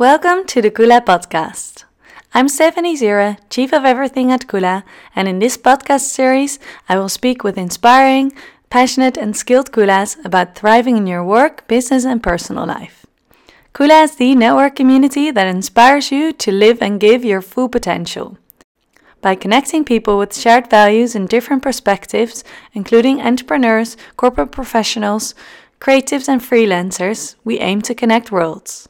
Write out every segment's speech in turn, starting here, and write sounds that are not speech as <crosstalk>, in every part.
Welcome to the Kula podcast. I'm Stephanie Zira, Chief of Everything at Kula, and in this podcast series, I will speak with inspiring, passionate, and skilled Kulas about thriving in your work, business, and personal life. Kula is the network community that inspires you to live and give your full potential. By connecting people with shared values and different perspectives, including entrepreneurs, corporate professionals, creatives, and freelancers, we aim to connect worlds.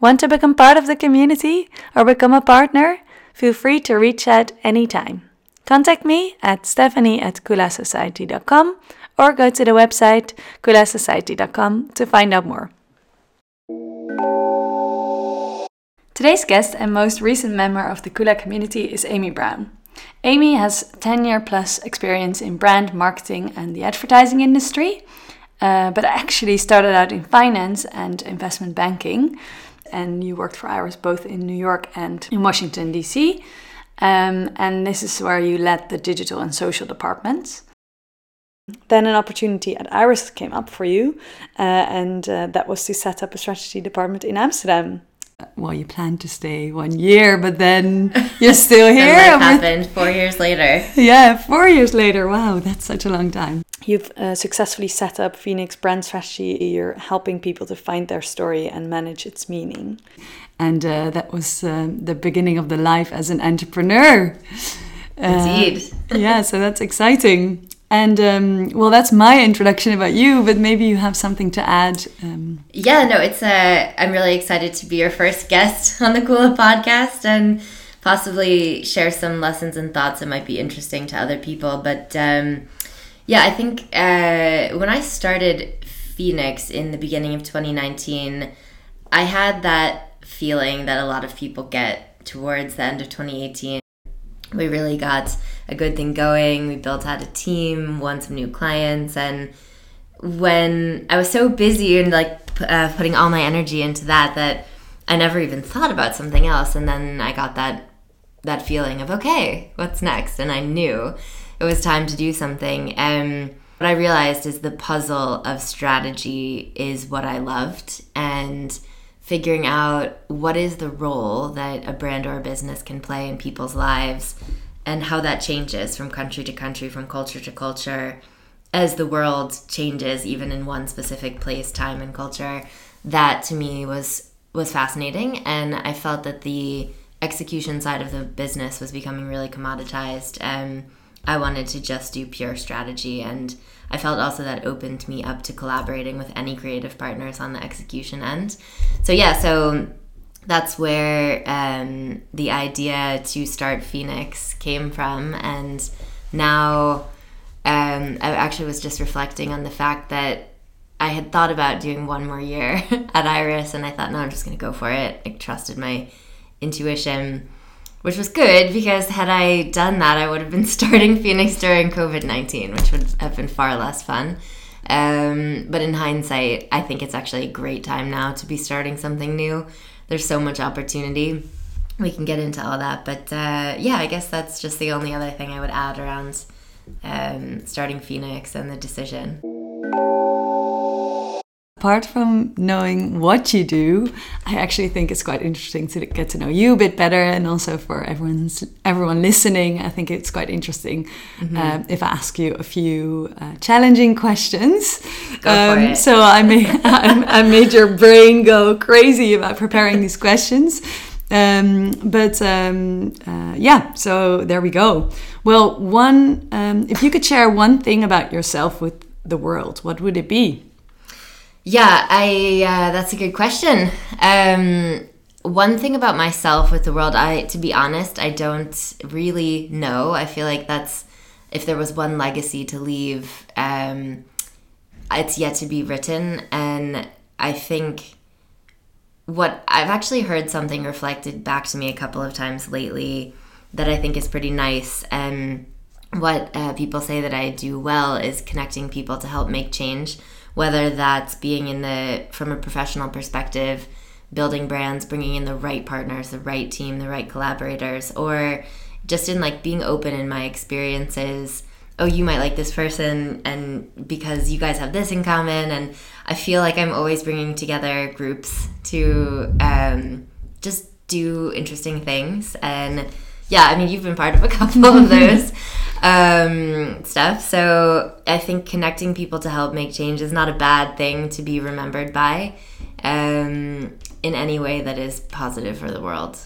Want to become part of the community or become a partner? Feel free to reach out anytime. Contact me at stephanie at kulasociety.com or go to the website kulasociety.com to find out more. Today's guest and most recent member of the Kula community is Amy Brown. Amy has 10 year plus experience in brand marketing and the advertising industry, uh, but actually started out in finance and investment banking and you worked for Iris both in New York and in Washington, D.C. Um, and this is where you led the digital and social departments. Then an opportunity at Iris came up for you, uh, and uh, that was to set up a strategy department in Amsterdam. Well, you planned to stay one year, but then you're still <laughs> here. life happened four years later. Yeah, four years later. Wow, that's such a long time. You've uh, successfully set up Phoenix Brand Strategy. You're helping people to find their story and manage its meaning. And uh, that was uh, the beginning of the life as an entrepreneur. Uh, Indeed. yeah, so that's exciting. And um, well, that's my introduction about you, but maybe you have something to add. Um. Yeah, no, it's I'm really excited to be your first guest <laughs> on the Kula podcast and possibly share some lessons and thoughts that might be interesting to other people. But um, yeah, I think uh, when I started Phoenix in the beginning of 2019, I had that feeling that a lot of people get towards the end of 2018. We really got a good thing going. We built out a team, won some new clients, and when I was so busy and like uh, putting all my energy into that, that I never even thought about something else. And then I got that that feeling of okay, what's next? And I knew it was time to do something. And what I realized is the puzzle of strategy is what I loved and figuring out what is the role that a brand or a business can play in people's lives and how that changes from country to country, from culture to culture, as the world changes, even in one specific place, time, and culture. That to me was was fascinating, and I felt that the execution side of the business was becoming really commoditized. And I wanted to just do pure strategy. And I felt also that opened me up to collaborating with any creative partners on the execution end. So, yeah, so that's where um, the idea to start Phoenix came from. And now um, I actually was just reflecting on the fact that I had thought about doing one more year <laughs> at Iris, and I thought, no, I'm just going to go for it. I trusted my intuition which was good because had I done that, I would have been <laughs> starting Phoenix during COVID 19, which would have been far less fun. Um, but in hindsight, I think it's actually a great time now to be starting something new. There's so much opportunity. We can get into all that. But uh, yeah, I guess that's just the only other thing I would add around um, starting Phoenix and the decision. Apart from knowing what you do, I actually think it's quite interesting to get to know you a bit better, and also for everyone's everyone listening, I think it's quite interesting mm-hmm. uh, if I ask you a few uh, challenging questions. Go Um, so I made <laughs> I, made your brain go crazy about preparing these questions. Um, but um, uh, yeah, so there we go. Well, one, um, if you could share one thing about yourself with the world, what would it be? Yeah, I uh, that's a good question. Um, one thing about myself with the world, I to be honest, I don't really know. I feel like that's if there was one legacy to leave, um, it's yet to be written, and I think what I've actually heard something reflected back to me a couple of times lately that I think is pretty nice. And what uh, people say that I do well is connecting people to help make change whether that's being in the from a professional perspective building brands bringing in the right partners the right team the right collaborators or just in like being open in my experiences oh, you might like this person, and because you guys have this in common. And I feel like I'm always bringing together groups to um, just do interesting things. And yeah, I mean, you've been part of a couple of <laughs> those um, stuff. So I think connecting people to help make change is not a bad thing to be remembered by um, in any way that is positive for the world.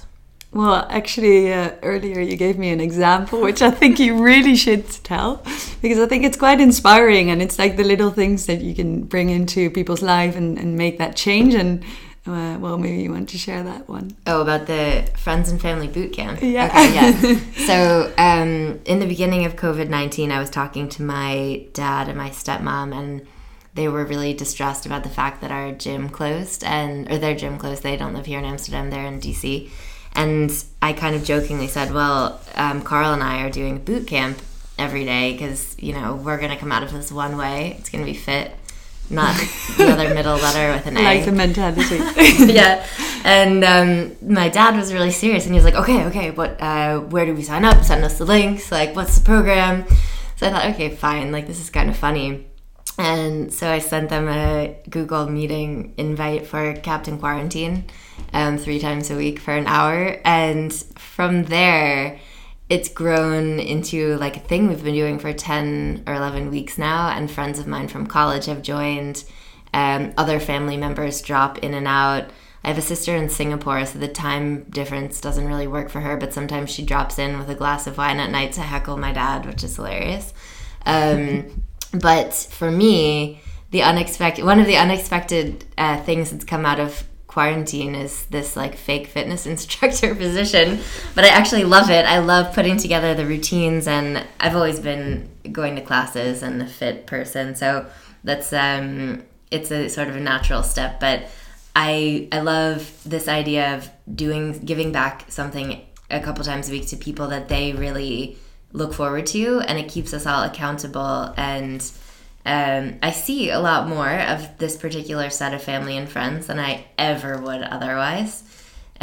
Well, actually, uh, earlier you gave me an example, which I think you really should tell, because I think it's quite inspiring, and it's like the little things that you can bring into people's life and, and make that change. And uh, well, maybe you want to share that one. Oh, about the friends and family boot camp. Yeah. Okay, yeah. <laughs> so, um, in the beginning of COVID 19, I was talking to my dad and my stepmom, and they were really distressed about the fact that our gym closed, and or their gym closed. They don't live here in Amsterdam, they're in DC. And I kind of jokingly said, well, um, Carl and I are doing boot camp every day because, you know, we're going to come out of this one way. It's going to be fit not the other middle letter with an <laughs> A. Like the mentality. <laughs> yeah. And um, my dad was really serious and he was like, okay, okay, what, uh, where do we sign up? Send us the links. Like, what's the program? So I thought, okay, fine. Like, this is kind of funny. And so I sent them a Google meeting invite for Captain Quarantine um, three times a week for an hour. And from there, it's grown into like a thing we've been doing for 10 or 11 weeks now and friends of mine from college have joined. Um, other family members drop in and out. I have a sister in singapore so the time difference doesn't really work for her but sometimes she drops in with a glass of wine at night to heckle my dad which is hilarious. Um, <laughs> but for me the unexpected one of the unexpected uh, things that's come out of quarantine is this like fake fitness <laughs> instructor position but i actually love it. I love putting together the routines and i've always been going to classes and a fit person so that's um it's a sort of a natural step but i i love this idea of doing giving back something a couple times a week to people that they really look forward to and it keeps us all accountable and um, I see a lot more of this particular set of family and friends than I ever would otherwise.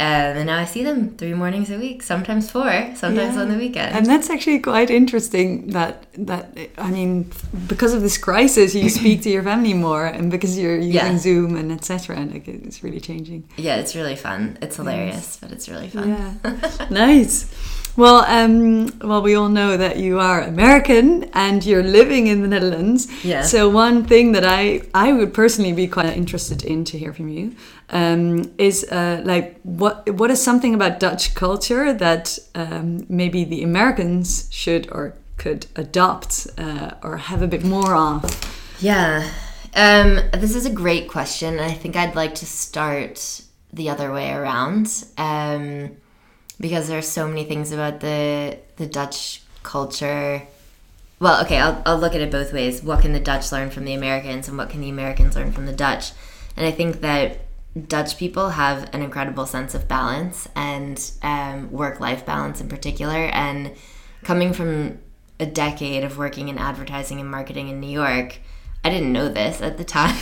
Um, and now I see them three mornings a week, sometimes four, sometimes yeah. on the weekend. And that's actually quite interesting. That that I mean, because of this crisis, you speak to your family more, and because you're using yeah. Zoom and etc. And like, it's really changing. Yeah, it's really fun. It's hilarious, yes. but it's really fun. Yeah, <laughs> nice. Well, um, well, we all know that you are American and you're living in the Netherlands. Yeah. So one thing that I I would personally be quite interested in to hear from you um, is uh, like what what is something about Dutch culture that um, maybe the Americans should or could adopt uh, or have a bit more of. Yeah. Um, this is a great question. I think I'd like to start the other way around. Um, because there's so many things about the the Dutch culture. Well, okay, I'll, I'll look at it both ways. What can the Dutch learn from the Americans, and what can the Americans learn from the Dutch? And I think that Dutch people have an incredible sense of balance and um, work life balance in particular. And coming from a decade of working in advertising and marketing in New York, I didn't know this at the time,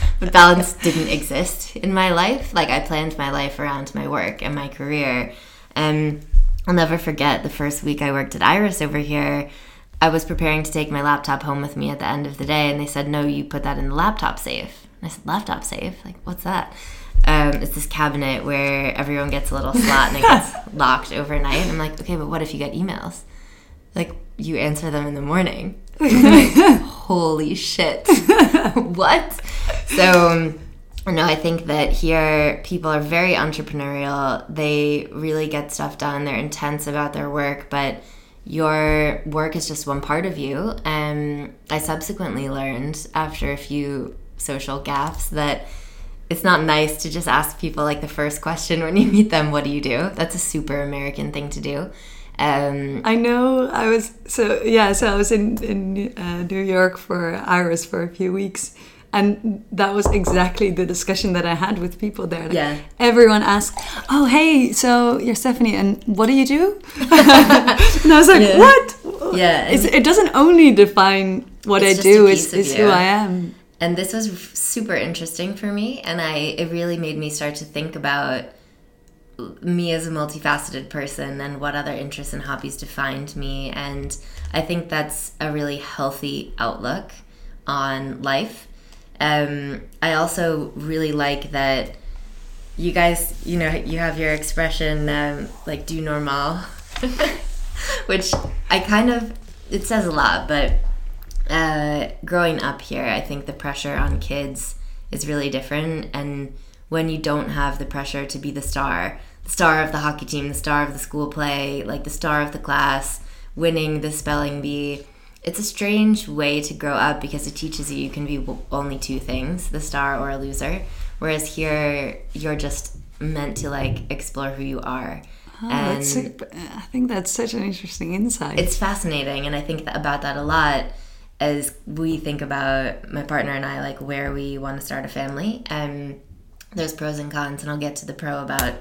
<laughs> but balance didn't exist in my life. Like I planned my life around my work and my career. And I'll never forget the first week I worked at Iris over here. I was preparing to take my laptop home with me at the end of the day, and they said, No, you put that in the laptop safe. And I said, Laptop safe? Like, what's that? Um, it's this cabinet where everyone gets a little slot and it gets <laughs> locked overnight. And I'm like, okay, but what if you get emails? Like, you answer them in the morning. <laughs> <laughs> Holy shit. what? So, um, no, I think that here people are very entrepreneurial. They really get stuff done. They're intense about their work, but your work is just one part of you. And I subsequently learned after a few social gaffes that it's not nice to just ask people like the first question when you <laughs> meet them, what do you do? That's a super American thing to do. Um, I know. I was so yeah. So I was in in uh, New York for Iris for a few weeks, and that was exactly the discussion that I had with people there. Like yeah. Everyone asked, "Oh, hey, so you're Stephanie, and what do you do?" <laughs> and I was like, yeah. "What?" Yeah. it doesn't only define what I do; it's, it's who I am. And this was super interesting for me, and I it really made me start to think about me as a multifaceted person and what other interests and hobbies defined me. And I think that's a really healthy outlook on life. Um, I also really like that you guys, you know, you have your expression um, like "do normal," <laughs> which I kind of it says a lot. But uh, growing up here, I think the pressure on kids is really different, and when you don't have the pressure to be the star, the star of the hockey team, the star of the school play, like the star of the class, winning the spelling bee. It's a strange way to grow up because it teaches you you can be only two things, the star or a loser. Whereas here, you're just meant to like explore who you are. Oh, and I think that's such an interesting insight. It's fascinating, and I think about that a lot as we think about my partner and I, like where we want to start a family. And there's pros and cons, and I'll get to the pro about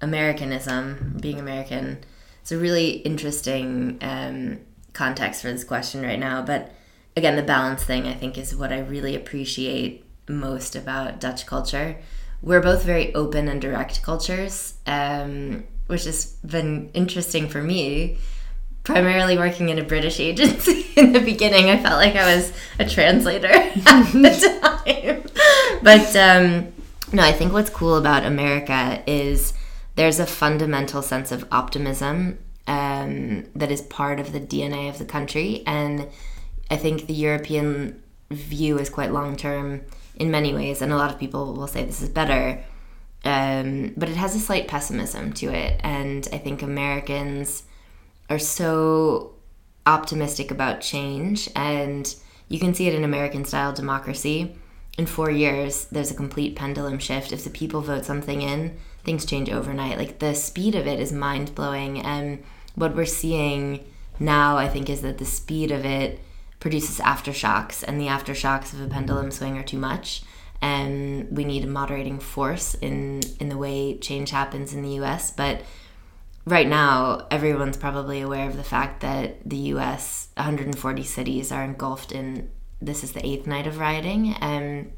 Americanism, being American. It's a really interesting um, context for this question right now. But again, the balance thing I think is what I really appreciate most about Dutch culture. We're both very open and direct cultures, um, which has been interesting for me. Primarily working in a British <laughs> agency in the beginning, I felt like I was a translator at the time. <laughs> But um, no, I think what's cool about America is there's a fundamental sense of optimism um, that is part of the DNA of the country. And I think the European view is quite long term in many ways. And a lot of people will say this is better. Um, but it has a slight pessimism to it. And I think Americans are so optimistic about change. And you can see it in American style democracy in four years, there's a complete pendulum shift. If the people vote something in, things change overnight. Like the speed of it is mind blowing. And what we're seeing now, I think, is that the speed of it produces aftershocks, and the aftershocks of a pendulum swing are too much. And we need a moderating force in in the way change happens in the U.S. But right now, everyone's probably aware of the fact that the U.S. 140 cities are engulfed in this is the eighth night of rioting, and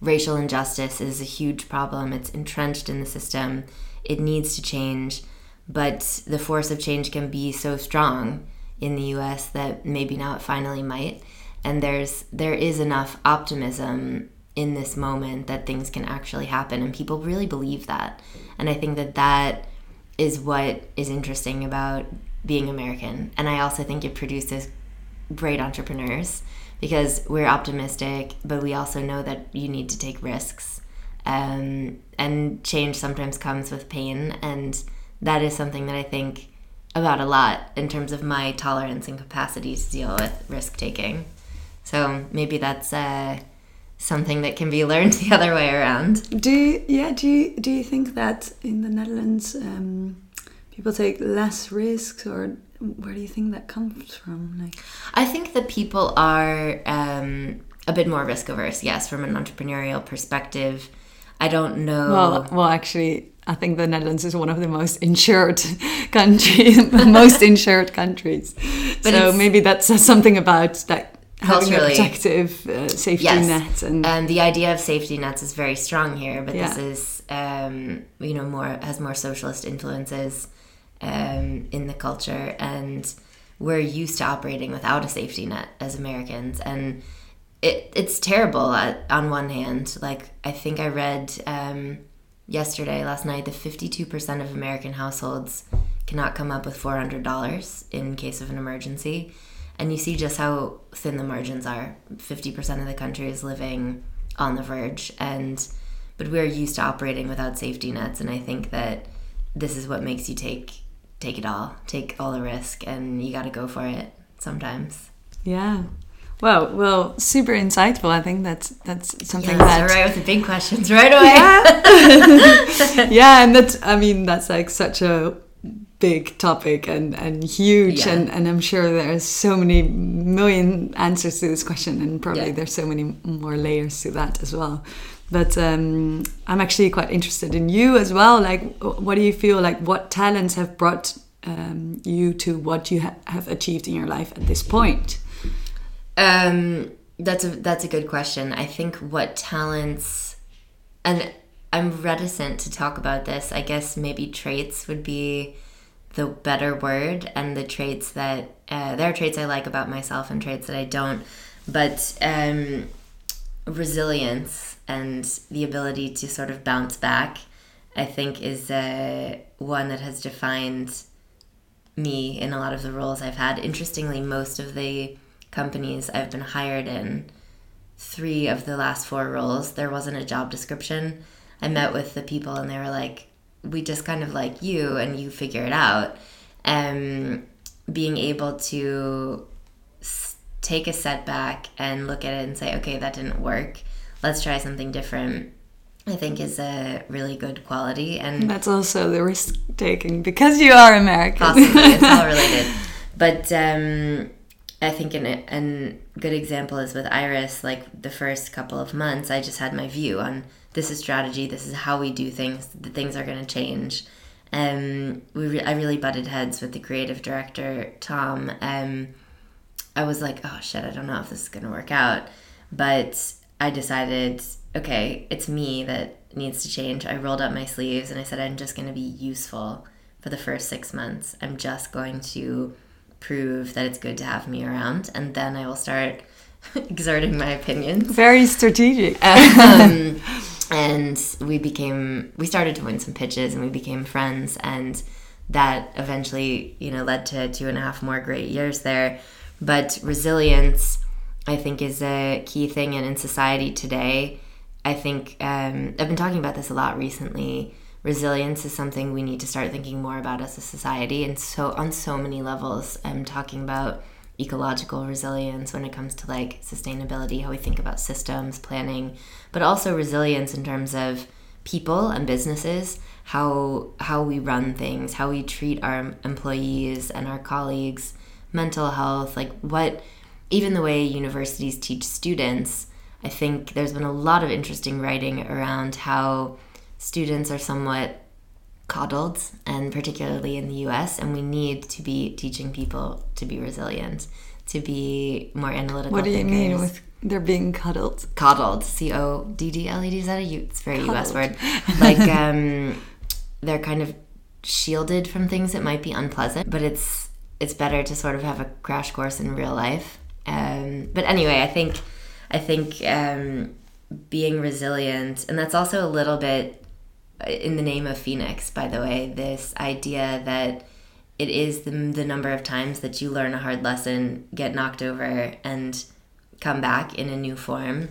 racial injustice is a huge problem. It's entrenched in the system. It needs to change, but the force of change can be so strong in the U.S. that maybe now it finally might. And there's there is enough optimism in this moment that things can actually happen, and people really believe that. And I think that that is what is interesting about being American. And I also think it produces great entrepreneurs because we're optimistic, but we also know that you need to take risks. Um, and change sometimes comes with pain. And that is something that I think about a lot in terms of my tolerance and capacity to deal with risk taking. So maybe that's uh, something that can be <laughs> learned the other way around. Do you, yeah? Do you do you think that in the Netherlands um, people take less risks, or where do you think that comes from? Like, I think that people are um, a bit more risk averse. Yes, from an entrepreneurial perspective. I don't know. Well, well, actually, I think the Netherlands is one of the most insured <laughs> countries, <laughs> most <laughs> insured countries. But so maybe that says something about that having a protective uh, safety yes. net and and the idea of safety nets is very strong here. But yeah. this is, um, you know, more has more socialist influences um, in the culture, and we're used to operating without a safety net as Americans, and it it's terrible. At, on one hand, like I think I read um, yesterday, last night, that fifty two percent of American households cannot come up with four hundred dollars in case of an emergency, and you see just how thin the margins are. Fifty percent of the country is living on the verge, and but we're used to operating without safety nets, and I think that this is what makes you take take it all, take all the risk, and you got to go for it sometimes. Yeah. Well, well, super insightful. I think that's that's something yes, that right with the big questions right away. Yeah, <laughs> <laughs> yeah, and that's I mean that's like such a big topic and and huge, yeah. and and I'm sure there's so many million answers to this question, and probably yeah. there's so many more layers to that as well but um, I'm actually quite interested in you as well. Like, what do you feel like? What talents have brought um, you to what you ha have achieved in your life at this point? Um, that's a that's a good question. I think what talents, and I'm reticent to talk about this. I guess maybe traits would be the better word, and the traits that uh, there are traits I like about myself and traits that I don't. But um, resilience and the ability to sort of bounce back, I think, is uh, one that has defined me in a lot of the roles I've had. Interestingly, most of the companies I've been hired in, three of the last four roles, there wasn't a job description. I met with the people and they were like, we just kind of like you and you figure it out. Um, being able to s- take a setback and look at it and say, okay, that didn't work. Let's try something different. I think is a really good quality, and that's also the risk taking because you are American. Possibly, it's all <laughs> related. But um, I think an, an good example is with Iris. Like the first couple of months, I just had my view on this is strategy. This is how we do things. The things are going to change. Um, we re- I really butted heads with the creative director Tom. Um, I was like, oh shit, I don't know if this is going to work out, but I decided, okay, it's me that needs to change. I rolled up my sleeves and I said, I'm just going to be useful for the first six months. I'm just going to prove that it's good to have me around, and then I will start <laughs> exerting my opinions. Very strategic. <laughs> um, <laughs> and we became, we started to win some pitches, and we became friends, and that eventually, you know, led to two and a half more great years there. But resilience, I think, is a key thing, and in society today, I think um, I've been talking about this a lot recently resilience is something we need to start thinking more about as a society. And so on so many levels i'm talking about ecological resilience when it comes to like sustainability how we think about systems planning but also resilience in terms of people and businesses how how we run things how we treat our employees and our colleagues mental health like what even the way universities teach students i think there's been a lot of interesting writing around how students are somewhat coddled, and particularly in the US, and we need to be teaching people to be resilient, to be more analytical. What do you thinkers. mean with they're being cuddled? Coddled, C O D D L E D. Is that a U? It's very US word. <laughs> Like um, they're kind of shielded from things that might be unpleasant, but it's it's better to sort of have a crash course in real life. Um, but anyway, I think I think um, being resilient, and that's also a little bit in the name of Phoenix, by the way, this idea that it is the, the number of times that you learn a hard lesson, get knocked over, and come back in a new form.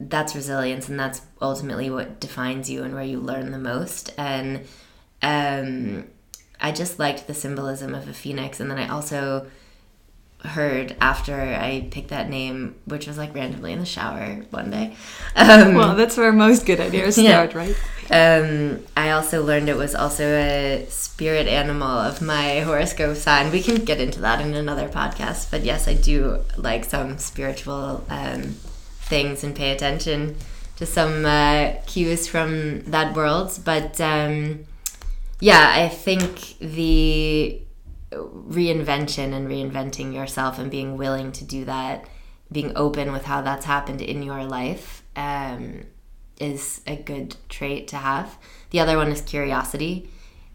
That's resilience, and that's ultimately what defines you and where you learn the most. And um, I just liked the symbolism of a phoenix, and then I also heard after I picked that name, which was like randomly in the shower one day. Um, well, that's where most good ideas <laughs> start, right? Um, I also learned it was also a spirit animal of my horoscope sign. We can get into that in another podcast, but yes, I do like some spiritual um, things and pay attention to some uh, cues from that world. But um, yeah, I think the reinvention and reinventing yourself and being willing to do that, being open with how that's happened in your life, um, is a good trait to have. The other one is curiosity.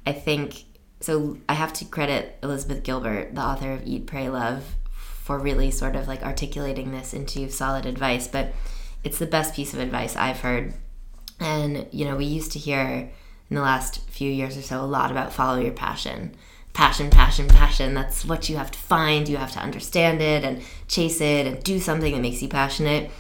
I think so. I have to credit Elizabeth Gilbert, the author of Eat, Pray, Love, for really sort of like articulating this into solid advice. But it's the best piece of advice I've heard. And, you know, we used to hear in the last few years or so a lot about follow your passion passion, passion, passion. That's what you have to find. You have to understand it and chase it and do something that makes you passionate.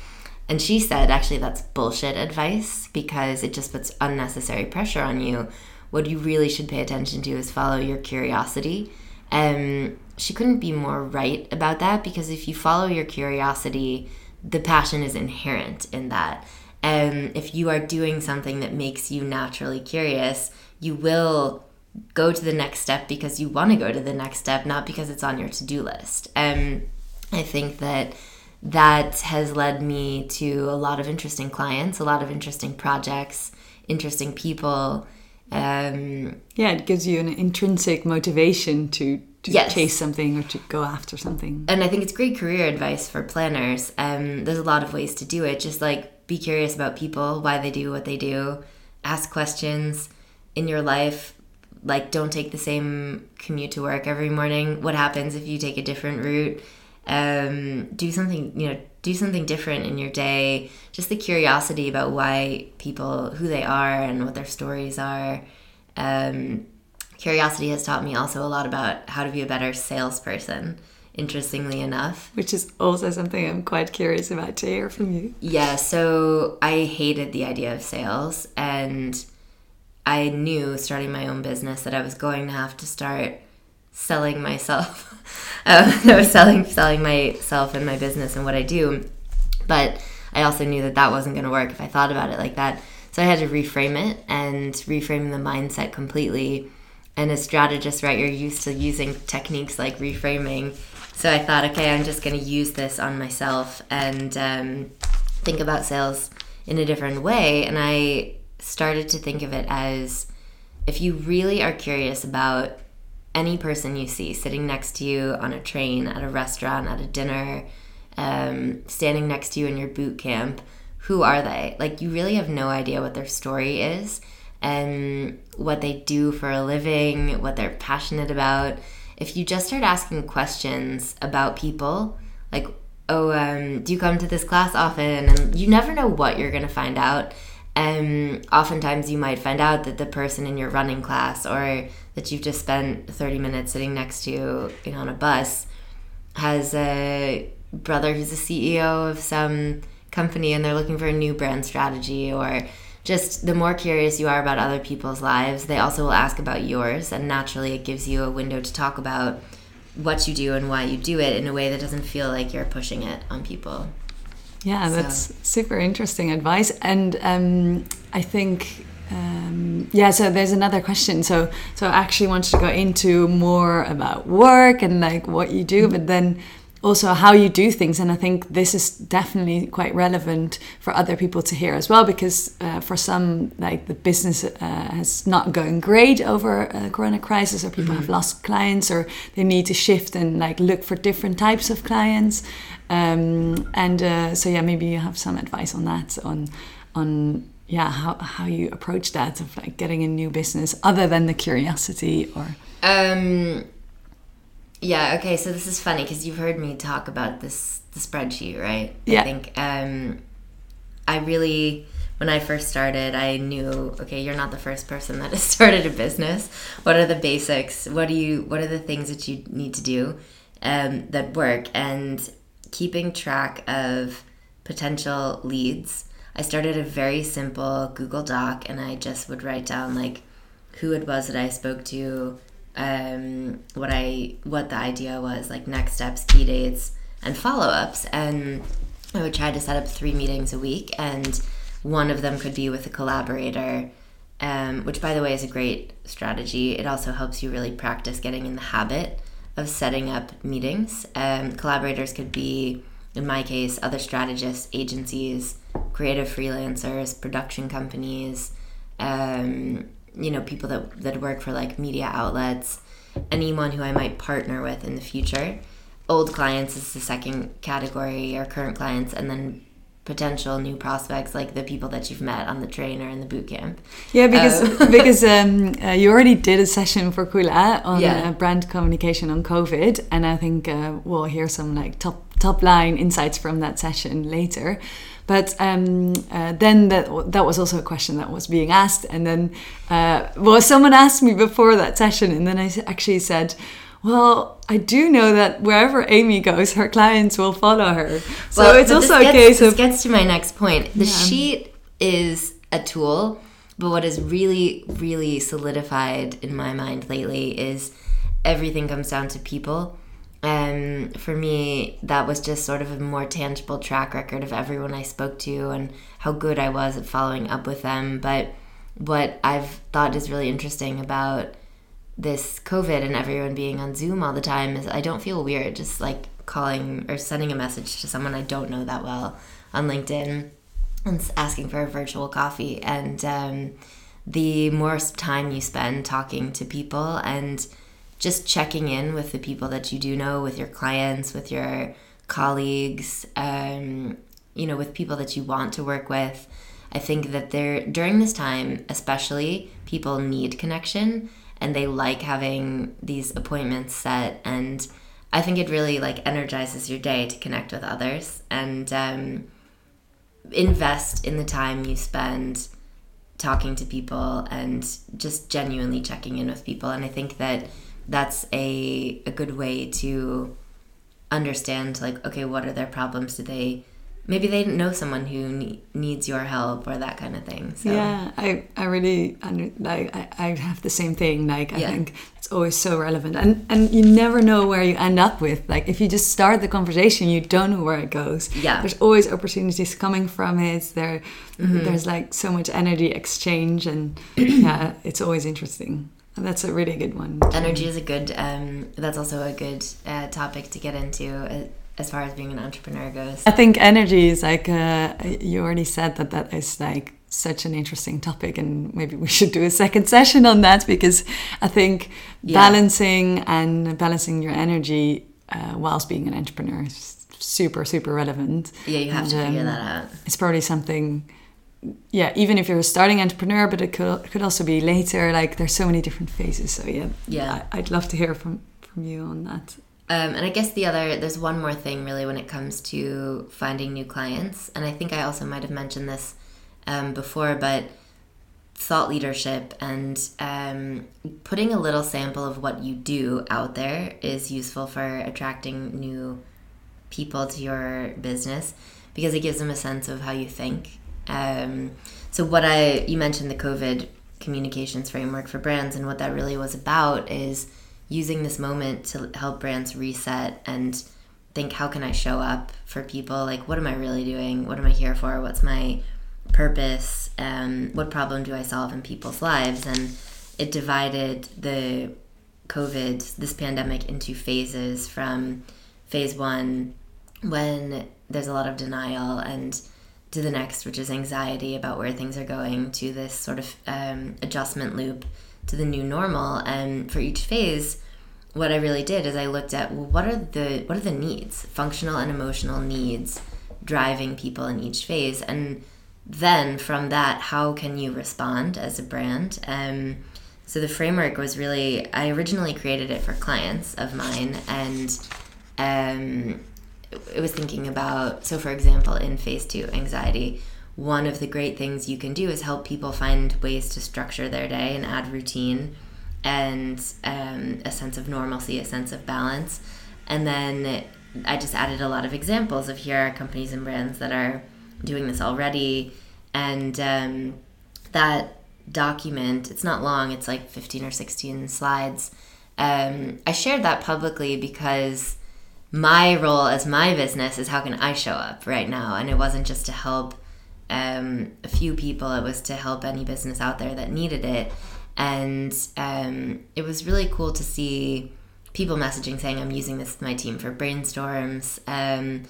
And she said, actually, that's bullshit advice because it just puts unnecessary pressure on you. What you really should pay attention to is follow your curiosity. And she couldn't be more right about that because if you follow your curiosity, the passion is inherent in that. And if you are doing something that makes you naturally curious, you will go to the next step because you want to go to the next step, not because it's on your to do list. And I think that that has led me to a lot of interesting clients, a lot of interesting projects, interesting people. Um, yeah, it gives you an intrinsic motivation to, to yes. chase something or to go after something. And I think it's great career advice for planners. Um, there's a lot of ways to do it. Just like be curious about people, why they do what they do, ask questions in your life like don't take the same commute to work every morning what happens if you take a different route um, do something you know do something different in your day just the curiosity about why people who they are and what their stories are um, curiosity has taught me also a lot about how to be a better salesperson interestingly enough. Which is also something I'm quite curious about to hear from you. Yeah, so I hated the idea of sales and I knew starting my own business that I was going to have to start selling myself. <laughs> um, <laughs> I was selling selling myself and my business and what I do. But I also knew that that wasn't going to work if I thought about it like that. So I had to reframe it and reframe the mindset completely. And as strategist, right, you're used to using techniques like reframing so I thought, okay, I'm just going to use this on myself and um, think about sales in a different way. And I started to think of it as if you really are curious about any person you see sitting next to you on a train, at a restaurant, at a dinner, um, standing next to you in your boot camp, who are they? Like, you really have no idea what their story is and what they do for a living, what they're passionate about if you just start asking questions about people, like, oh, um, do you come to this class often? And you never know what you're going to find out. Um, oftentimes you might find out that the person in your running class or that you've just spent 30 minutes sitting next to you know, on a bus has a brother who's a CEO of some company and they're looking for a new brand strategy or just the more curious you are about other people's lives, they also will ask about yours. And naturally, it gives you a window to talk about what you do and why you do it in a way that doesn't feel like you're pushing it on people. Yeah, that's super interesting advice. And um, I think. Um, yeah, so there's another question. So, so I actually wanted to go into more about work and like what you do, but then also how you do things and i think this is definitely quite relevant for other people to hear as well because uh, for some like the business uh, has not going great over a corona crisis or people mm-hmm. have lost clients or they need to shift and like look for different types of clients um, and uh, so yeah maybe you have some advice on that on on yeah how, how you approach that of like getting a new business other than the curiosity or um yeah, okay, so this is funny because you've heard me talk about this the spreadsheet, right? Yeah. I think um I really when I first started, I knew, okay, you're not the first person that <laughs> has started a business. What are the basics? What do you what are the things that you need to do um that work and keeping track of potential leads. I started a very simple Google Doc and I just would write down like who it was that I spoke to, um, what I what the idea was like next steps, key dates, and follow ups. And I would try to set up three meetings a week, and one of them could be with a collaborator. Um, which, by the way, is a great strategy. It also helps you really practice getting in the habit of setting up meetings. Um, collaborators could be, in my case, other strategists, agencies, creative freelancers, production companies, um, you know people that that work for like media outlets anyone who i might partner with in the future old clients is the second category or current clients and then potential new prospects like the people that you've met on the train or in the boot camp yeah because um. <laughs> because <laughs> um, uh, you already did a session for kula on yeah. uh, brand communication on covid and i think uh, we'll hear some like top top line insights from that session later but um, uh, then that that was also a question that was being asked, and then uh, well, someone asked me before that session, and then I actually said. Well, I do know that wherever Amy goes, her clients will follow her. So well, it's also a gets, case this of. This gets to my next point. The yeah. sheet is a tool, but what is really, really solidified in my mind lately is everything comes down to people um, for me, that was just sort of a more tangible track record of everyone I spoke to and how good I was at following up with them. But what I've thought is really interesting about this COVID and everyone being on Zoom all the time is I don't feel weird just like calling or sending a message to someone I don't know that well on LinkedIn and asking for a virtual coffee. And um, the more time you spend talking to people and just checking in with the people that you do know, with your clients, with your colleagues, um, you know, with people that you want to work with. I think that there during this time, especially, people need connection and they like having these appointments set and I think it really like energizes your day to connect with others and um, invest in the time you spend talking to people and just genuinely checking in with people. And I think that that's a a good way to understand like okay, what are their problems? Do they maybe they know someone who ne- needs your help or that kind of thing. So. Yeah, I, I really under, like I, I have the same thing. Like I yeah. think it's always so relevant, and and you never know where you end up with. Like if you just start the conversation, you don't know where it goes. Yeah, there's always opportunities coming from it. There, mm-hmm. there's like so much energy exchange, and <clears throat> yeah, it's always interesting. That's a really good one. Energy is a good. Um, that's also a good uh, topic to get into. Uh, as far as being an entrepreneur goes? I think energy is like uh, you already said that that is like such an interesting topic, and maybe we should do a second <laughs> session on that because I think yeah. balancing and balancing your energy uh, whilst being an entrepreneur is super super relevant. Yeah, you have and, to figure um, that out. It's probably something. Yeah, even if you're a starting entrepreneur, but it could could also be later. Like there's so many different phases. So yeah, yeah, I, I'd love to hear from from you on that. Um, and I guess the other, there's one more thing really when it comes to finding new clients. And I think I also might have mentioned this um, before, but thought leadership and um, putting a little sample of what you do out there is useful for attracting new people to your business because it gives them a sense of how you think. Um, so, what I, you mentioned the COVID communications framework for brands, and what that really was about is using this moment to help brands reset and think how can I show up for people? Like, what am I really doing? What am I here for? What's my purpose? Um, what problem do I solve in people's lives? And it divided the COVID, this pandemic, into phases from phase one, when there's a lot of denial, and to the next, which is anxiety about where things are going, to this sort of um, adjustment loop to the new normal. And for each phase, what I really did is I looked at well, what are the what are the needs, functional and emotional needs, driving people in each phase, and then from that, how can you respond as a brand? Um, so the framework was really I originally created it for clients of mine, and um, it was thinking about so for example in phase two anxiety one of the great things you can do is help people find ways to structure their day and add routine and um, a sense of normalcy, a sense of balance. And then I just added a lot of examples of here are companies and brands that are doing this already. And um, that document, it's not long, it's like 15 or 16 slides. Um, I shared that publicly because my role as my business is how can I show up right now? And it wasn't just to help um, a few people, it was to help any business out there that needed it and um, it was really cool to see people messaging saying i'm using this with my team for brainstorms um,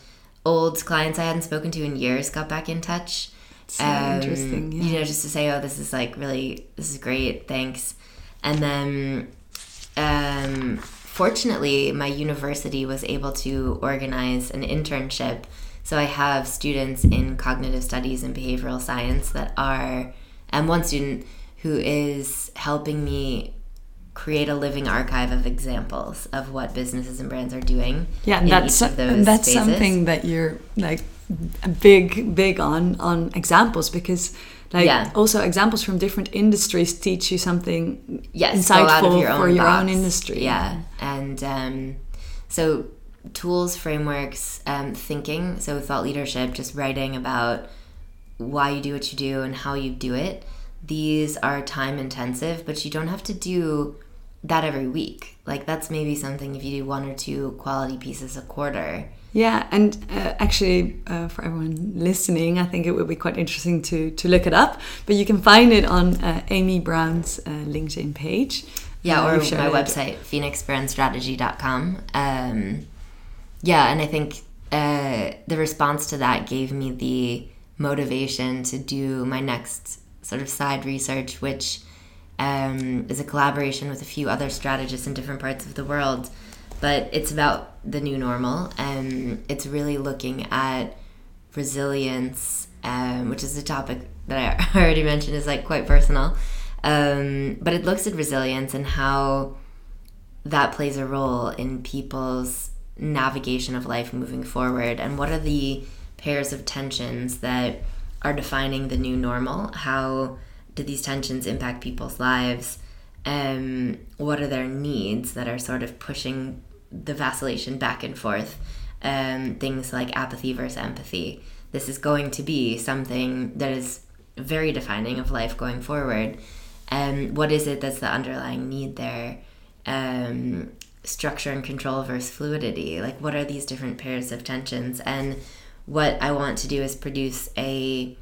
old clients i hadn't spoken to in years got back in touch so um, interesting yeah. you know just to say oh this is like really this is great thanks and then um, fortunately my university was able to organize an internship so i have students in cognitive studies and behavioral science that are and one student who is helping me create a living archive of examples of what businesses and brands are doing. Yeah, that's that's phases. something that you're like big big on on examples because like yeah. also examples from different industries teach you something yes, insightful your for your box. own industry. Yeah, and um, so tools, frameworks, um, thinking. So thought leadership, just writing about why you do what you do and how you do it these are time intensive, but you don't have to do that every week. Like that's maybe something if you do one or two quality pieces a quarter. Yeah, and uh, actually, uh, for everyone listening, I think it would be quite interesting to to look it up. But you can find it on uh, Amy Brown's uh, LinkedIn page. Yeah, uh, or my it. website, phoenixbrandstrategy.com. Um, yeah, and I think uh, the response to that gave me the motivation to do my next sort of side research, which um, is a collaboration with a few other strategists in different parts of the world. But it's about the new normal, and it's really looking at resilience, um, which is a topic that I <laughs> already mentioned is like quite personal. Um, but it looks at resilience and how that plays a role in people's navigation of life moving forward. And what are the pairs of tensions that are defining the new normal? How do these tensions impact people's lives? Um, what are their needs that are sort of pushing the vacillation back and forth um, things like apathy versus empathy. This is going to be something that is very defining of life going forward. And um, what is it that's the underlying need there? Um, structure and control versus fluidity. Like what are these different pairs of tensions? And what i want to do is produce a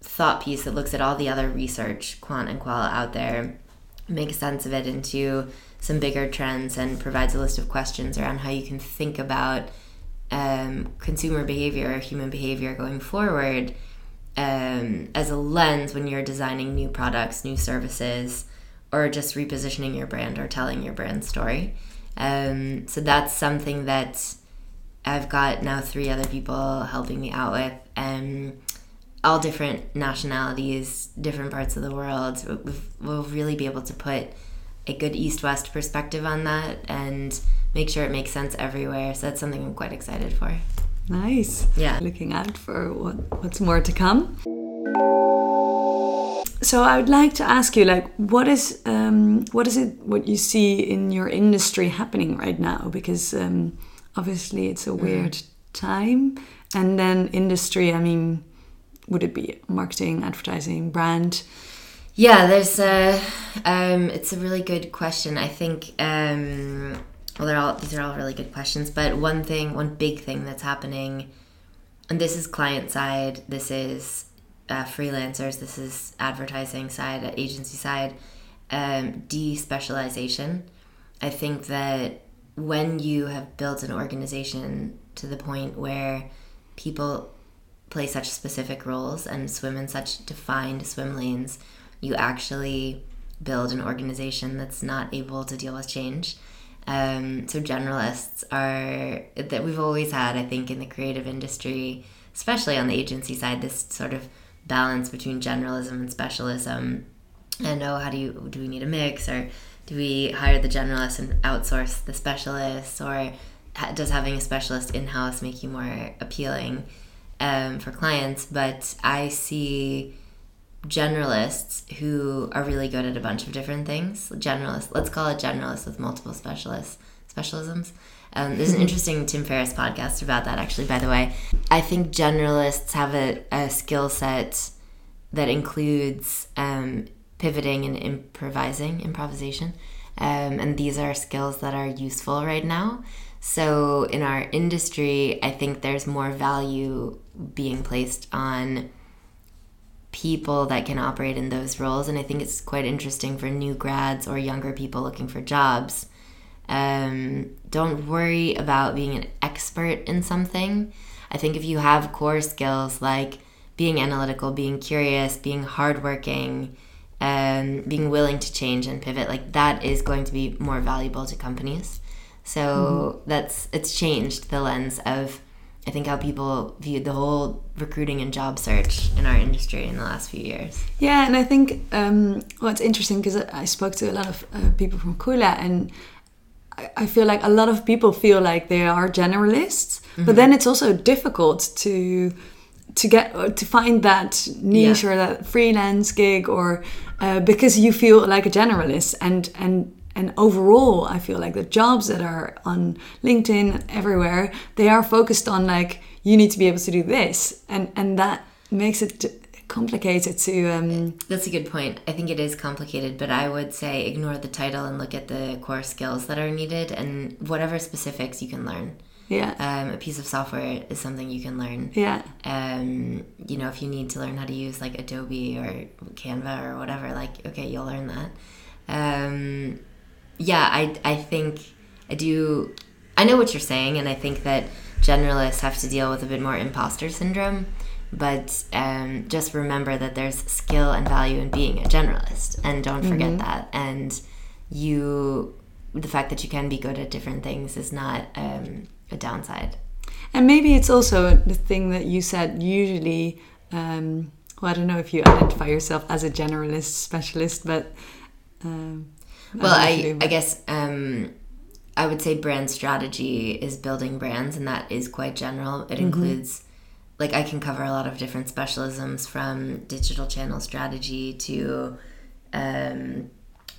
thought piece that looks at all the other research quant and qual out there makes sense of it into some bigger trends and provides a list of questions around how you can think about um, consumer behavior or human behavior going forward um, as a lens when you're designing new products new services or just repositioning your brand or telling your brand story. Um, so that's something that I've got now three other people helping me out with, and all different nationalities, different parts of the world. We'll really be able to put a good east west perspective on that and make sure it makes sense everywhere. So that's something I'm quite excited for. Nice. Yeah. Looking out for what, what's more to come. So I would like to ask you, like, what is um, what is it what you see in your industry happening right now? Because um, obviously it's a mm. weird mm. time, and then industry. I mean, would it be marketing, advertising, brand? Yeah, there's a. Um, it's a really good question. I think. Um, well, they're all these are all really good questions, but one thing, one big thing that's happening, and this is client side. This is uh, freelancers, this is advertising side, agency side, um, despecialization. I think that when you have built an organization to the point where people play such specific roles and swim in such defined swim lanes, you actually build an organization that's not able to deal with change. Um, so generalists are that we've always had, I think, in the creative industry, especially on the agency side, this sort of balance between generalism and specialism. And oh how do you do we need a mix? Or do we hire the generalist and outsource the specialist or does having a specialist in-house make you more appealing um, for clients? But i see generalists who are really good at a bunch of different things generalists let's call it generalists with multiple specialists specialisms um, there's an <laughs> interesting Tim Ferriss podcast about that, actually, by the way. I think generalists have a, a skill set that includes um, pivoting and improvising, improvisation. Um, and these are skills that are useful right now. So, in our industry, I think there's more value being placed on people that can operate in those roles. And I think it's quite interesting for new grads or younger people looking for jobs um, don't worry about being an expert in something. I think if you have core skills like being analytical, being curious, being hardworking, um, being willing to change and pivot, like that is going to be more valuable to companies. So mm-hmm. that's it's changed the lens of I think how people viewed the whole recruiting and job search in our industry in the last few years. Yeah, and I think um, well, interesting because I spoke to a lot of uh, people from Kula, and I feel like a lot of people feel like they are generalists, mm-hmm. but then it's also difficult to to get to find that niche yeah. or that freelance gig or uh, because you feel like a generalist and and and overall i feel like the jobs that are on linkedin everywhere they are focused on like you need to be able to do this. And and that makes it complicated to um that's a good point. I think it is complicated but i would say ignore the title and look at the core skills that are needed and whatever specifics you can learn. Yeah. Um, a piece of software is something you can learn. Yeah. Um you know if you need to learn how to use like adobe or canva or whatever like okay you'll learn that. Um yeah i i think i do i know what you're saying and i think that generalists have to deal with a bit more imposter syndrome but um, just remember that there's skill and value in being a generalist and don't forget mm-hmm. that and you the fact that you can be good at different things is not um, a downside And maybe it's also the thing that you said usually. Um, well, I don't know if you identify yourself as a generalist specialist, but. Um, well, I, I guess um, I would say brand strategy is building brands, and that is quite general. It mm-hmm. includes, like, I can cover a lot of different specialisms from digital channel strategy to um,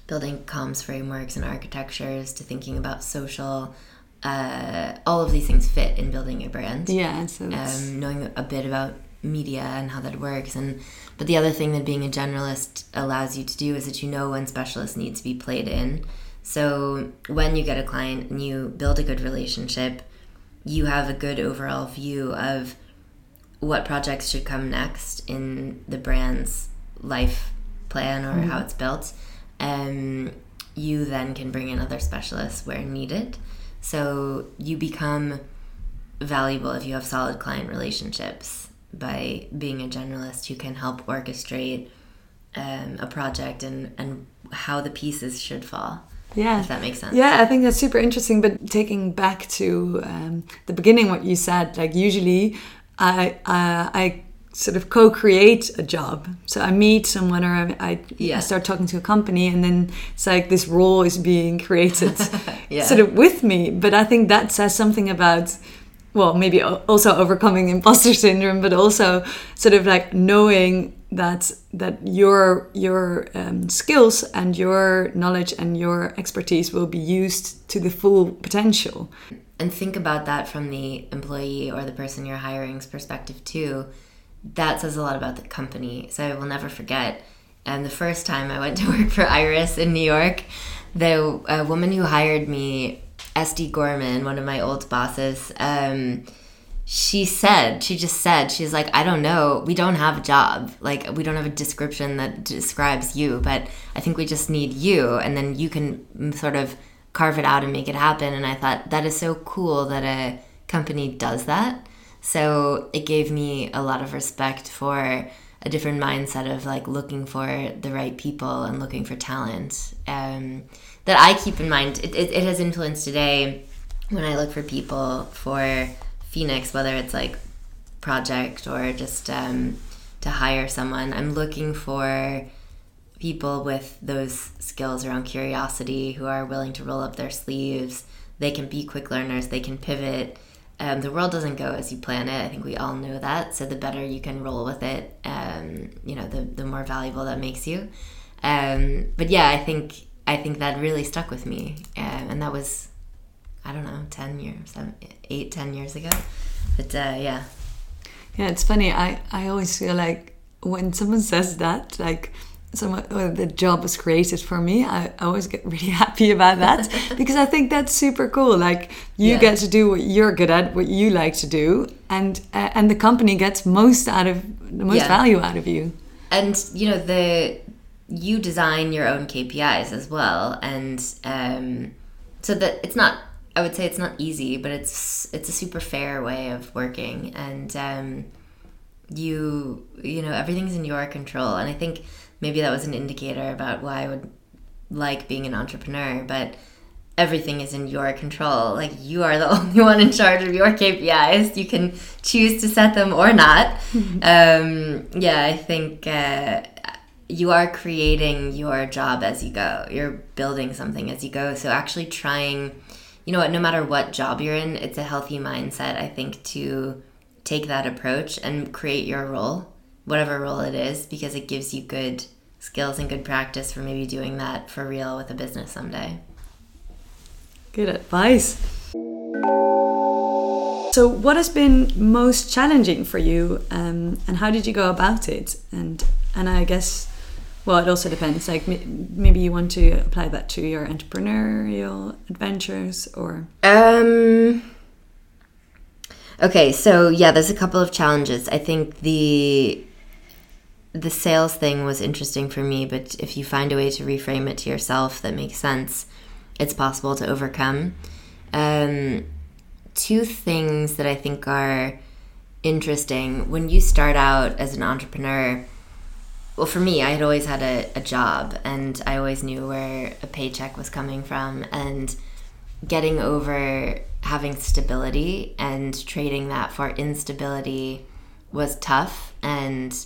building comms frameworks and architectures to thinking about social. Uh, all of these things fit in building a brand. Yeah, so um, knowing a bit about media and how that works, and but the other thing that being a generalist allows you to do is that you know when specialists need to be played in. So when you get a client and you build a good relationship, you have a good overall view of what projects should come next in the brand's life plan or mm-hmm. how it's built. Um, you then can bring in other specialists where needed. So you become valuable if you have solid client relationships by being a generalist who can help orchestrate um, a project and, and how the pieces should fall. Yeah, if that makes sense. Yeah, I think that's super interesting. But taking back to um, the beginning, what you said, like usually I uh, I sort of co-create a job. So I meet someone or I, I, yeah. I, start talking to a company and then it's like this role is being created <laughs> yeah. sort of with me. But I think that says something about well, maybe also overcoming imposter <laughs> syndrome, but also sort of like knowing that that your your um, skills and your knowledge and your expertise will be used to the full potential. And think about that from the employee or the person you're hiring's perspective too. That says a lot about the company. So I will never forget. And the first time I went to <laughs> work for Iris in New York, the woman who hired me SD Gorman, one of my old bosses, um, she said, she just said, she's like, I don't know, we don't have a job. Like, we don't have a description that describes you, but I think we just need you. And then you can sort of carve it out and make it happen. And I thought, that is so cool that a company does that. So it gave me a lot of respect for a different mindset of like looking for the right people and looking for talent. Um, that I keep in mind. It, it, it has influenced today when I look for people for Phoenix, whether it's like project or just um, to hire someone. I'm looking for people with those skills around curiosity who are willing to roll up their sleeves. They can be quick learners. They can pivot. Um, the world doesn't go as you plan it. I think we all know that. So the better you can roll with it, um, you know, the the more valuable that makes you. Um, but yeah, I think I think that really stuck with me, um, and that was I don't know ten years, seven, eight, ten years ago. But uh, yeah, yeah, it's funny. I I always feel like when someone says that, like someone the job was created for me I, always get <laughs> really happy about that <laughs> because i think that's super cool like you yeah. get to do what you're good at what you like to do and uh, and the company gets most out of the most yeah. value out of you and you know the you design your own KPIs as well, and um, so that it's not. I would say it's not easy, but it's it's a super fair way of working, and um, you you know everything's in your control. And I think maybe that was an indicator about why I would like being an entrepreneur, but everything is in your control. Like you are the <laughs> only one in charge of your KPIs. You can choose to set them or not. <laughs> um, yeah, I think uh, you are creating your job as you go. You're building something as you go. So actually trying, you know what, no matter what job you're in, it's a healthy mindset, I think, to take that approach and create your role, whatever role it is, because it gives you good skills and good practice for maybe doing that for real with a business someday. Good advice. So, what has been most challenging for you, um, and how did you go about it? And and I guess well it also depends like maybe you want to apply that to your entrepreneurial adventures or? Um okay so yeah there's a couple of challenges. I think the the sales thing was interesting for me but if you find a way to reframe it to yourself that makes sense it's possible to overcome. Um two things that i think are interesting. When you start out as an entrepreneur well, for me, I had always had a, a job and I always knew where a paycheck was coming from. And getting over having stability and trading that for instability was tough and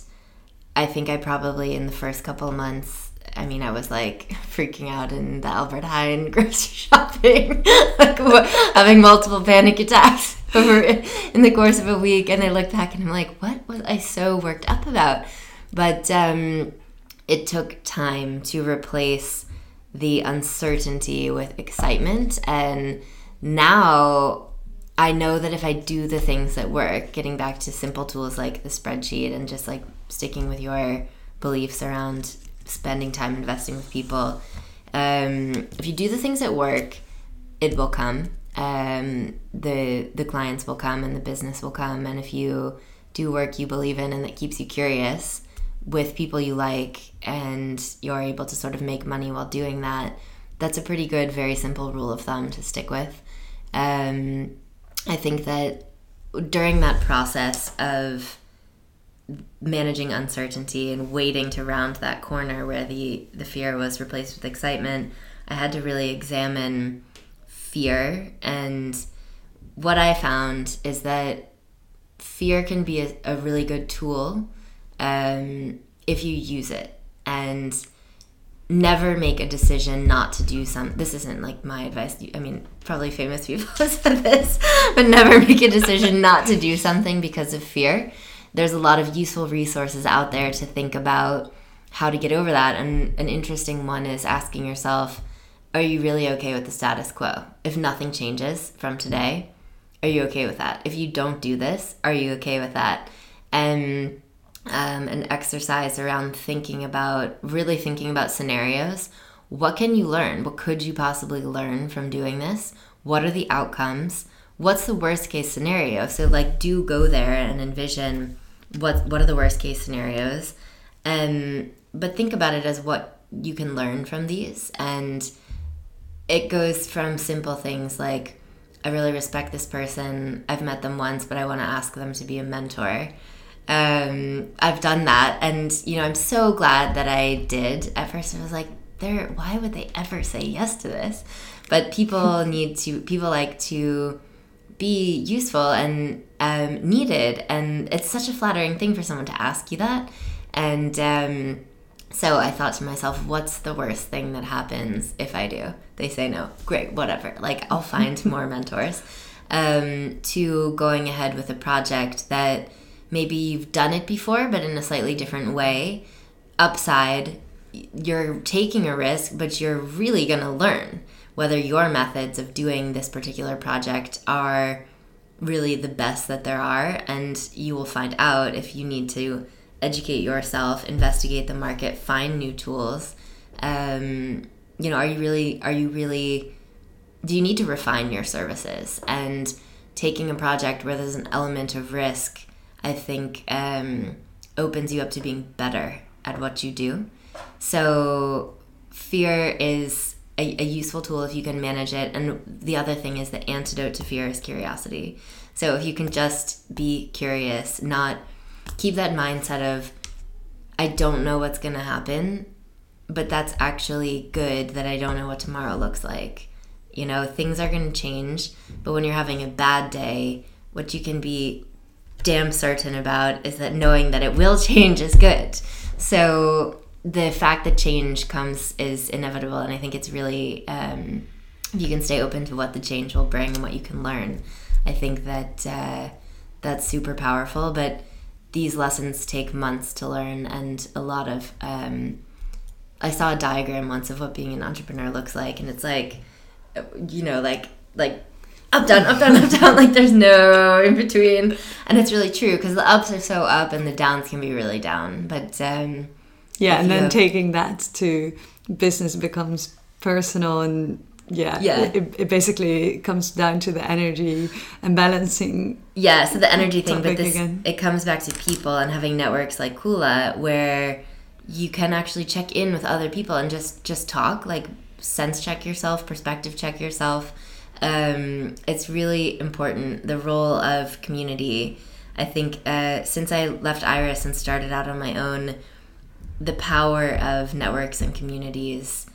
I think I probably in the first couple months I mean, I was like <laughs> freaking out in the Albert Heijn <laughs> grocery shopping, <laughs> like having multiple panic attacks over in the course of a week. And I look back and I'm like, what was I so worked up about? But um, it took time to replace the uncertainty with excitement. And now I know that if I do the things that work, getting back to simple tools like the spreadsheet and just like sticking with your beliefs around spending time investing with people, um, if you do the things that work, it will come. Um, the the clients will come and the business will come. And if you do work you believe in and that keeps you curious, with people you like and you're able to sort of make money while doing that, that's a pretty good, very simple rule of thumb to stick with. Um, I think that during that process of managing uncertainty and waiting to round that corner where the, the fear was replaced with excitement, I had to really examine fear. And what I found is that fear can be a, a really good tool um, if you use it. And never make a decision not to do some this isn't like my advice. I mean probably famous people <laughs> have said this but never make a decision <laughs> not to do something because of fear. There's a lot of useful resources out there to think about how to get over that. And an interesting one is asking yourself are you really okay with the status quo? If nothing changes from today are you okay with that? If you don't do this are you okay with that? And um, an exercise around thinking about really thinking about scenarios. What can you learn? What could you possibly learn from doing this? What are the outcomes? What's the worst case scenario? So like do go there and envision what what are the worst case scenarios. Um but think about it as what you can learn from these and it goes from simple things like I really respect this person. I've met them once, but I want to ask them to be a mentor um, I've done that, and you know, I'm so glad that I did. At first, I was like, "There, why would they ever say yes to this?" But people <laughs> need to. People like to be useful and um, needed, and it's such a flattering thing for someone to ask you that. And um, so I thought to myself, "What's the worst thing that happens if I do?" They say no. Great, whatever. Like I'll find <laughs> more mentors. Um, to going ahead with a project that maybe you've done it before, but in a slightly different way. Upside, you're taking a risk, but you're really going to learn whether your methods of doing this particular project are really the best that there are. And you will find out if you need to educate yourself, investigate the market, find new tools. Um, you know, are you really, are you really, do you need to refine your services? And taking a project where there's an element of risk I think um, opens you up to being better at what you do. So fear is a, a, useful tool if you can manage it. And the other thing is the antidote to fear is curiosity. So if you can just be curious, not keep that mindset of, I don't know what's going to happen, but that's actually good that I don't know what tomorrow looks like. You know, things are going to change, but when you're having a bad day, what you can be damn certain about is that knowing that it will <laughs> change is good. So the fact that change comes is inevitable, and I think it's really um, if you can stay open to what the change will bring and what you can learn. I think that uh, that's super powerful, but these lessons take months to learn and a lot of. Um, I saw a diagram once of what being an entrepreneur looks like, and it's like, you know, like like up down up down up down like there's no in between. And it's really true because the ups are so up and the downs can be really down. But um yeah and then have... taking that to business becomes personal and yeah yeah. it, it basically comes down to the energy and balancing yeah so the energy thing but this again. it comes back to people and having networks like kula where you can actually check in with other people and just just talk like sense check yourself perspective check yourself um, it's really important the role of community. I think uh, since I left Iris and started out on my own, the power of networks and communities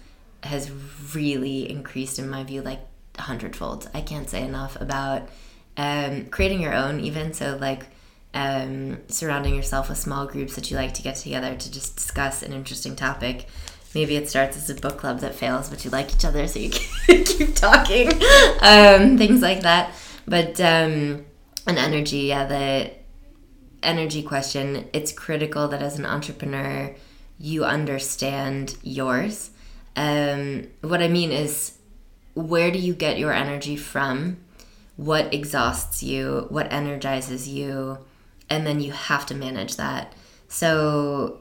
has really increased in my view. Like a hundredfold. I can't say enough about um, creating your own, even so, like um, surrounding yourself with small groups that you like to get together to just discuss an interesting topic. Maybe it starts as a book club that fails, but you like each other, so you <laughs> keep talking. Um, things like that. But um, an energy, yeah, the energy question, it's critical that as an entrepreneur, you understand yours. Um, what I mean is, where do you get your energy from? What exhausts you? What energizes you? and then you have to manage that. So,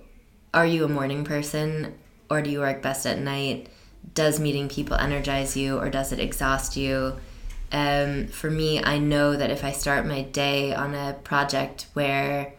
are you a morning person or do you work best at night? Does meeting people energize you or does it exhaust you? Um, for me, I know that if I start my day on a project where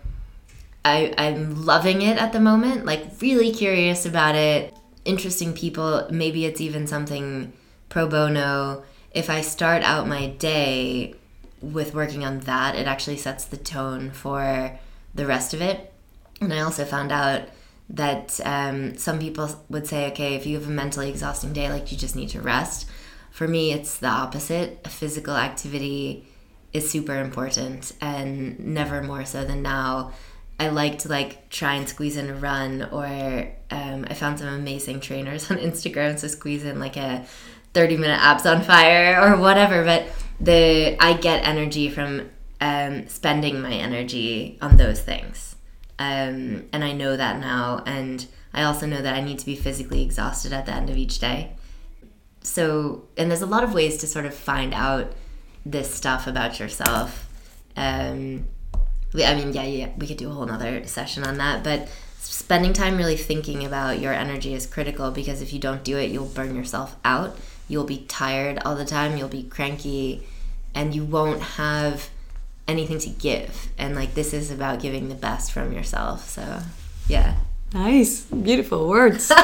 I, I'm loving it at the moment, like really curious about it, interesting people, maybe it's even something pro bono. If I start out my day with working on that, it actually sets the tone for the rest of it. And I also found out that um, some people would say, okay, if you have a mentally exhausting day, like you just need to rest. For me, it's the opposite. Physical activity is super important, and never more so than now. I like to like try and squeeze in a run, or um, I found some amazing trainers <laughs> on Instagram, so squeeze in like a 30 minute abs on fire or whatever. But the I get energy from um, spending my energy on those things, um, and I know that now. And I also know that I need to be physically exhausted at the end of each day. So, and there's a lot of ways to sort of find out this stuff about yourself. Um, I mean, yeah, yeah, we could do a whole nother session on that, but spending time really thinking about your energy is critical because if you don't do it, you'll burn yourself out. You'll be tired all the time. You'll be cranky and you won't have anything to give. And like this is about giving the best from yourself. So, yeah. Nice, beautiful words. <laughs>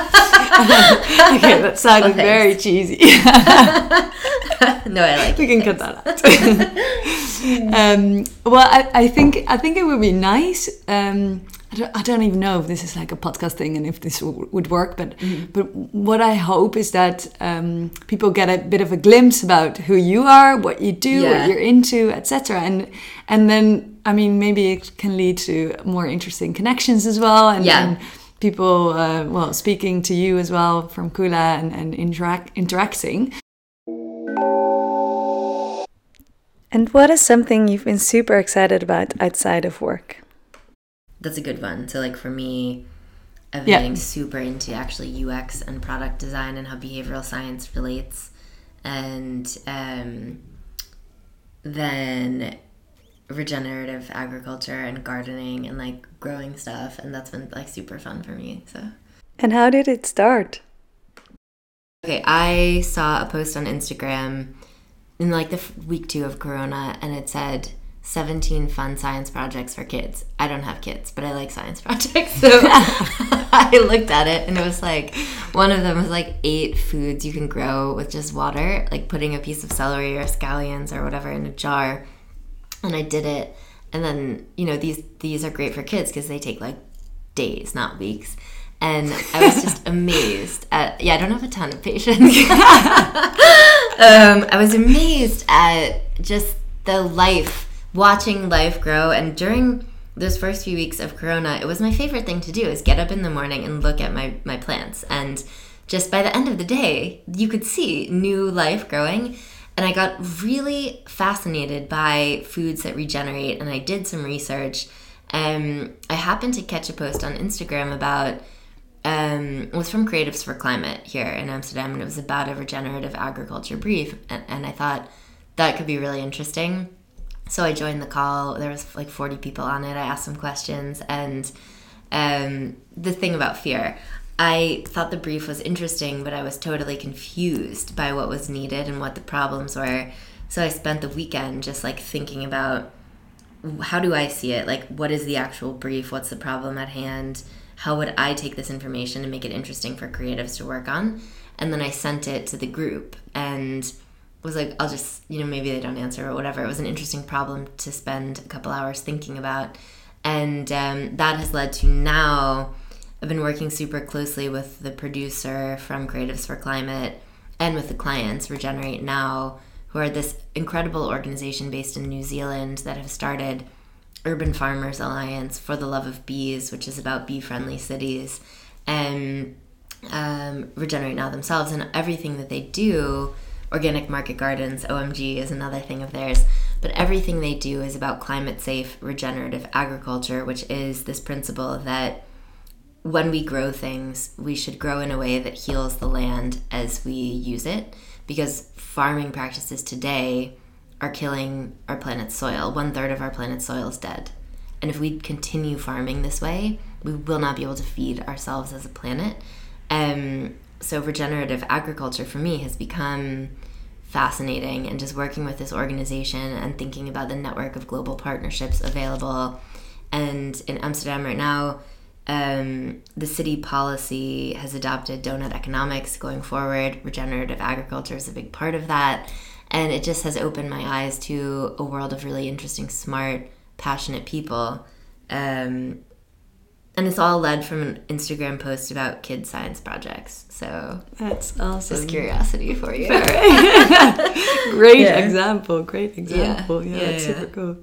<laughs> okay, that sounded well, very cheesy. <laughs> no, I like. We can cut that out. um, well, I, I think I think it would be nice. Um, I don't, I don't even know if this is like a podcast thing and if this would work, but mm-hmm. but what I hope is that um, people get a bit of a glimpse about who you are, what you do, yeah. what you're into, etc. And and then I mean maybe it can lead to more interesting connections as well, and, yeah. and people uh, well speaking to you as well from Kula and, and interact interacting. And what is something you've been super excited about outside of work? That's a good one. So like for me, I've been yeah. getting super into actually UX and product design and how behavioral science relates, and um, then regenerative agriculture and gardening and like growing stuff and that's been like super fun for me so and how did it start okay i saw a post on instagram in like the week two of corona and it said 17 fun science projects for kids. I don't have kids, but I like science <laughs> projects. So <laughs> <laughs> I looked at it and it was like one of them was like eight foods you can grow with just water, like putting a piece of celery or scallions or whatever in a jar. And I did it. And then, you know, these these are great for kids because they take like days, not weeks. And I was just amazed at yeah, I don't have a ton of patience. um, I was amazed at just the life watching life grow. And during those first few weeks of Corona, it was my favorite thing to do is get up in the morning and look at my, my plants. And just by the end of the day, you could see new life growing. And I got really fascinated by foods that regenerate. And I did some research. Um, I happened to catch a post on Instagram about um, it was from Creatives for Climate here in Amsterdam, and it was about a regenerative agriculture brief. And, and I thought that could be really interesting so I joined the call. There was like 40 people on it. I asked some questions and um, the thing about fear. I thought the brief was interesting, but I was totally confused by what was needed and what the problems were. So I spent the weekend just like thinking about how do I see it? Like, what is the actual brief? What's the problem at hand? How would I take this information and make it interesting for creatives to work on? And then I sent it to the group and was like, I'll just, you know, maybe they don't answer or whatever. It was an interesting problem to spend a couple hours thinking about. And um, that has led to now, I've been working super closely with the producer from Creatives for Climate and with the clients, Regenerate Now, who are this incredible organization based in New Zealand that have started Urban Farmers Alliance for the Love of Bees, which is about bee friendly cities, and um, Regenerate Now themselves, and everything that they do. Organic Market Gardens, OMG, is another thing of theirs. But everything they do is about climate safe, regenerative agriculture, which is this principle that when we grow things, we should grow in a way that heals the land as we use it. Because farming practices today are killing our planet's soil. One third of our planet's soil is dead. And if we continue farming this way, we will not be able to feed ourselves as a planet. Um, so, regenerative agriculture for me has become fascinating and just working with this organization and thinking about the network of global partnerships available. And in Amsterdam right now, um, the city policy has adopted donut economics going forward. Regenerative agriculture is a big part of that. And it just has opened my eyes to a world of really interesting, smart, passionate people. Um, and it's all led from an Instagram post about kid science projects. So that's awesome. Just curiosity for you. <laughs> great yeah. example. Great example. Yeah, yeah, yeah super cool.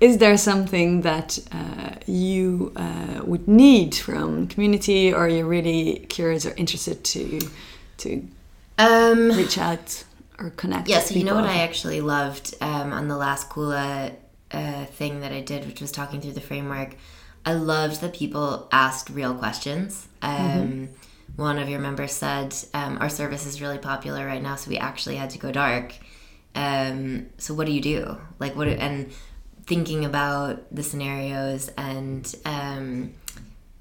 Is there something that uh, you uh, would need from community, or you're really curious or interested to to um, reach out or connect? Yeah. So you know what I actually loved um, on the last Kula uh, thing that I did, which was talking through the framework, I loved that people asked real questions. Um, mm-hmm. One of your members said, um, Our service is really popular right now, so we actually had to go dark. Um, so, what do you do? Like, what, and thinking about the scenarios and um,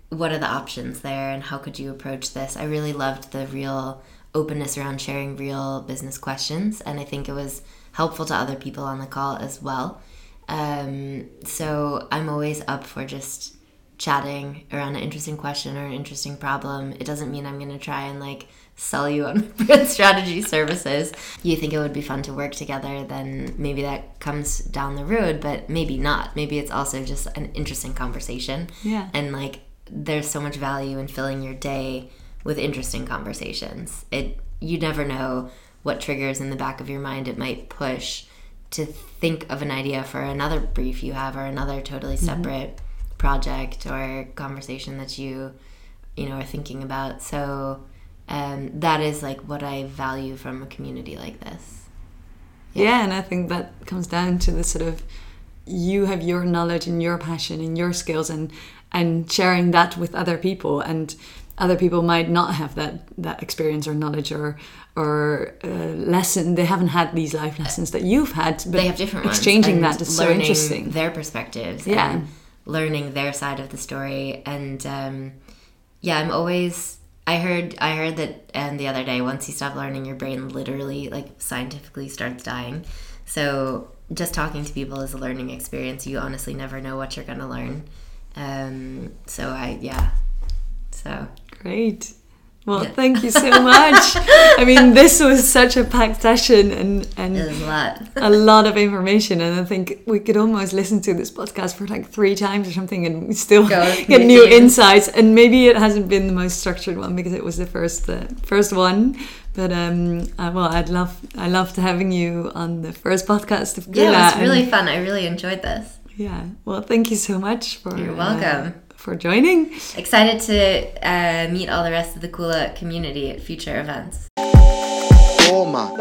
what are the options there and how could you approach this? I really loved the real openness around sharing real business questions, and I think it was helpful to other people on the call as well. Um, so I'm always up for just chatting around an interesting question or an interesting problem. It doesn't mean I'm going to try and like sell you on <laughs> brand strategy services. You think it would be fun to work together, then maybe that comes down the road, but maybe not. Maybe it's also just an interesting conversation. Yeah. And like there's so much value in filling your day with interesting conversations. It you never know what triggers in the back of your mind it might push to think of an idea for another brief you have or another totally mm-hmm. separate mm-hmm. project or conversation that you you know are thinking about so um, that is like what i value from a community like this yeah. yeah and i think that comes down to the sort of you have your knowledge and your passion and your skills and and sharing that with other people and other people might not have that that experience or knowledge or or uh, lesson. They haven't had these life lessons that you've had but they have different exchanging that is so interesting. their perspectives yeah. learning their side of the story. And um, yeah i'm always i heard i heard that and the other day once you stop learning your brain literally like scientifically starts dying. So just talking to people is a learning experience. You honestly never know what you're going to learn. Um, so i yeah. So Great. Well, yeah. thank you so <laughs> much. I mean, this was such a packed session and and a lot. a lot of information, and I think we could almost listen to this podcast for like three times or something, and still Go <laughs> get new insights. And maybe it hasn't been the most structured one because it was the first uh, first one. But um, uh, well, I'd love I loved having you on the first podcast of. Yeah, it was really fun. I really enjoyed this. Yeah. Well, thank you so much for. You're welcome. Uh, for joining. Excited to uh, meet all the rest of the Kula community at future events. Toma.